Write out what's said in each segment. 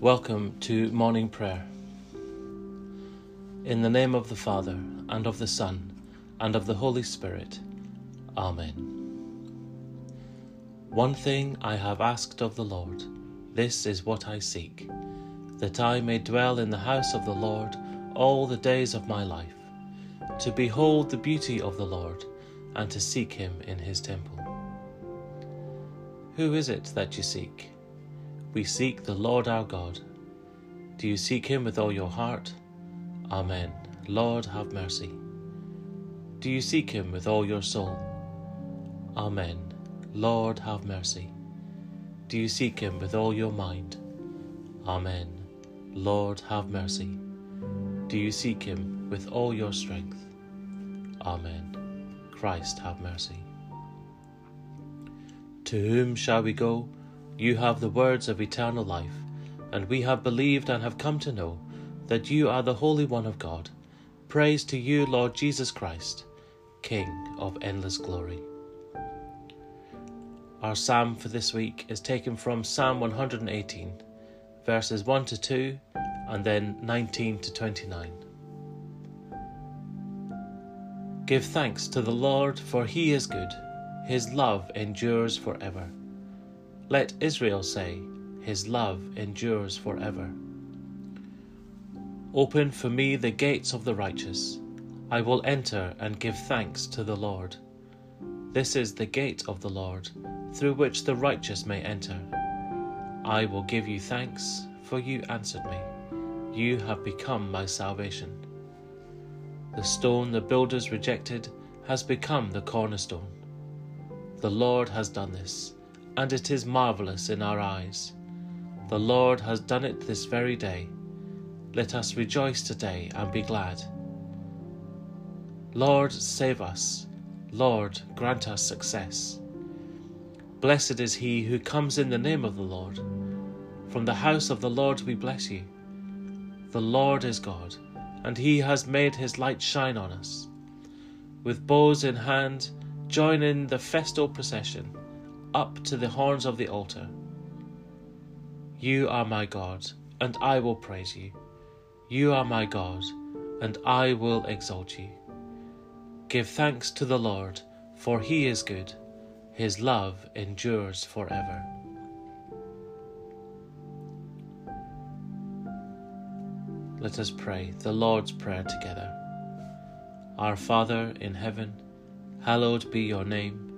Welcome to morning prayer. In the name of the Father, and of the Son, and of the Holy Spirit. Amen. One thing I have asked of the Lord, this is what I seek, that I may dwell in the house of the Lord all the days of my life, to behold the beauty of the Lord, and to seek him in his temple. Who is it that you seek? We seek the Lord our God. Do you seek him with all your heart? Amen. Lord, have mercy. Do you seek him with all your soul? Amen. Lord, have mercy. Do you seek him with all your mind? Amen. Lord, have mercy. Do you seek him with all your strength? Amen. Christ, have mercy. To whom shall we go? You have the words of eternal life, and we have believed and have come to know that you are the Holy One of God. Praise to you, Lord Jesus Christ, King of endless glory. Our psalm for this week is taken from Psalm 118, verses 1 to 2, and then 19 to 29. Give thanks to the Lord, for he is good, his love endures forever. Let Israel say, His love endures forever. Open for me the gates of the righteous. I will enter and give thanks to the Lord. This is the gate of the Lord, through which the righteous may enter. I will give you thanks, for you answered me. You have become my salvation. The stone the builders rejected has become the cornerstone. The Lord has done this and it is marvellous in our eyes. The Lord has done it this very day. Let us rejoice today and be glad. Lord, save us. Lord, grant us success. Blessed is he who comes in the name of the Lord. From the house of the Lord we bless you. The Lord is God, and he has made his light shine on us. With bows in hand, join in the festal procession up to the horns of the altar. You are my God, and I will praise you. You are my God, and I will exalt you. Give thanks to the Lord, for he is good. His love endures forever. Let us pray the Lord's Prayer together. Our Father in heaven, hallowed be your name.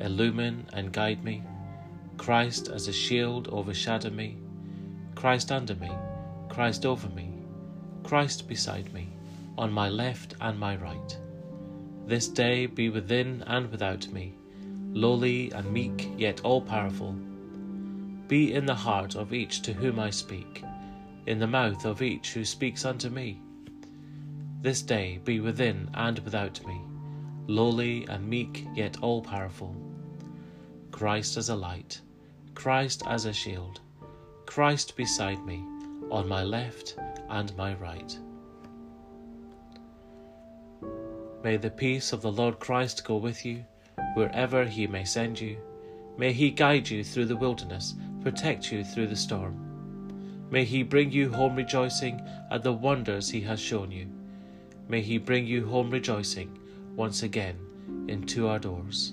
illumine and guide me. Christ as a shield overshadow me. Christ under me, Christ over me, Christ beside me, on my left and my right. This day be within and without me, lowly and meek, yet all powerful. Be in the heart of each to whom I speak, in the mouth of each who speaks unto me. This day be within and without me, lowly and meek, yet all powerful. Christ as a light, Christ as a shield, Christ beside me, on my left and my right. May the peace of the Lord Christ go with you, wherever he may send you. May he guide you through the wilderness, protect you through the storm. May he bring you home rejoicing at the wonders he has shown you. May he bring you home rejoicing once again into our doors.